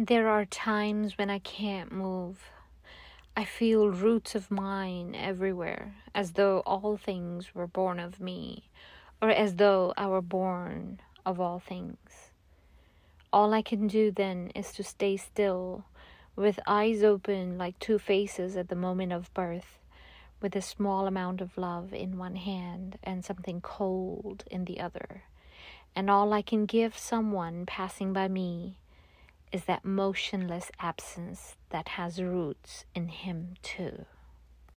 There are times when I can't move. I feel roots of mine everywhere, as though all things were born of me, or as though I were born of all things. All I can do then is to stay still, with eyes open like two faces at the moment of birth, with a small amount of love in one hand and something cold in the other. And all I can give someone passing by me is that motionless absence that has roots in him too.